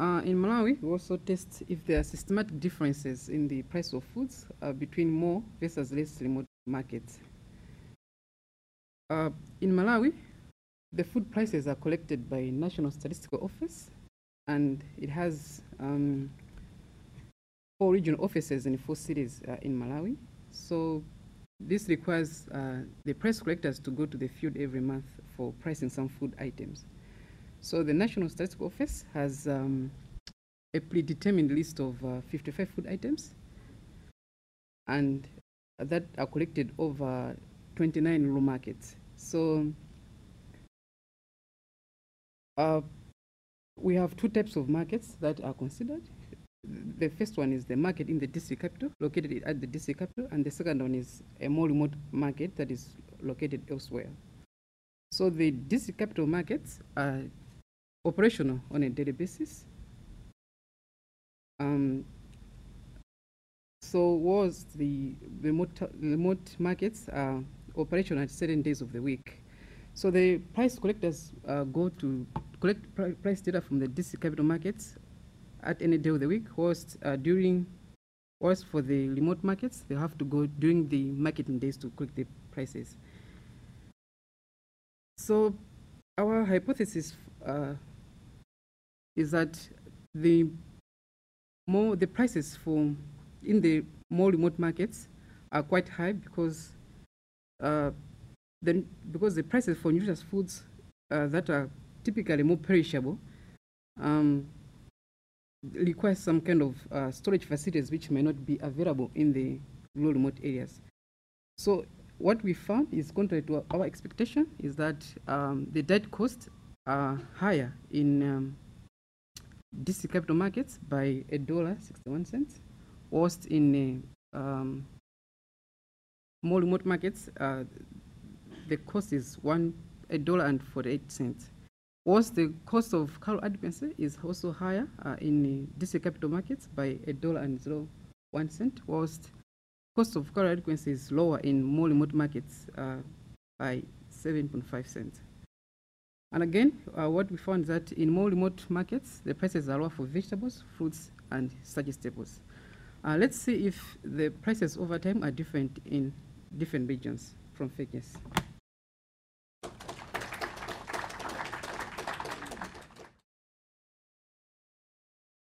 Uh, in Malawi, we also test if there are systematic differences in the price of foods uh, between more versus less remote markets. Uh, in Malawi, the food prices are collected by National Statistical Office, and it has um, four regional offices in four cities uh, in Malawi. So this requires uh, the price collectors to go to the field every month for pricing some food items. So the National Statistical Office has um, a predetermined list of uh, 55 food items, and that are collected over 29 rural markets. So uh, we have two types of markets that are considered. The first one is the market in the district capital, located at the district capital, and the second one is a more remote market that is located elsewhere. So the district capital markets are operational on a daily basis. Um, so was the remote, remote markets are operational at certain days of the week. So the price collectors uh, go to collect pri price data from the district capital markets at any day of the week, whilst uh, during, whilst for the remote markets, they have to go during the marketing days to collect the prices. So our hypothesis uh, is that the more the prices for in the more remote markets are quite high because uh, then because the prices for nutritious foods uh, that are typically more perishable um, require some kind of uh, storage facilities which may not be available in the rural remote areas. So what we found is contrary to our expectation is that um, the diet costs are higher in um, district capital markets by a dollar 61 cents, whilst in uh, um, more remote markets, uh, the cost is one a dollar and 48 cents. Whilst the cost of caloric adequacy is also higher uh, in district capital markets by a dollar and zero one cent, whilst cost of caloric adequacy is lower in more remote markets uh, by 7.5 cents. And again, uh, what we found is that in more remote markets, the prices are lower for vegetables, fruits, and staples. Uh, let's see if the prices over time are different in different regions from figures.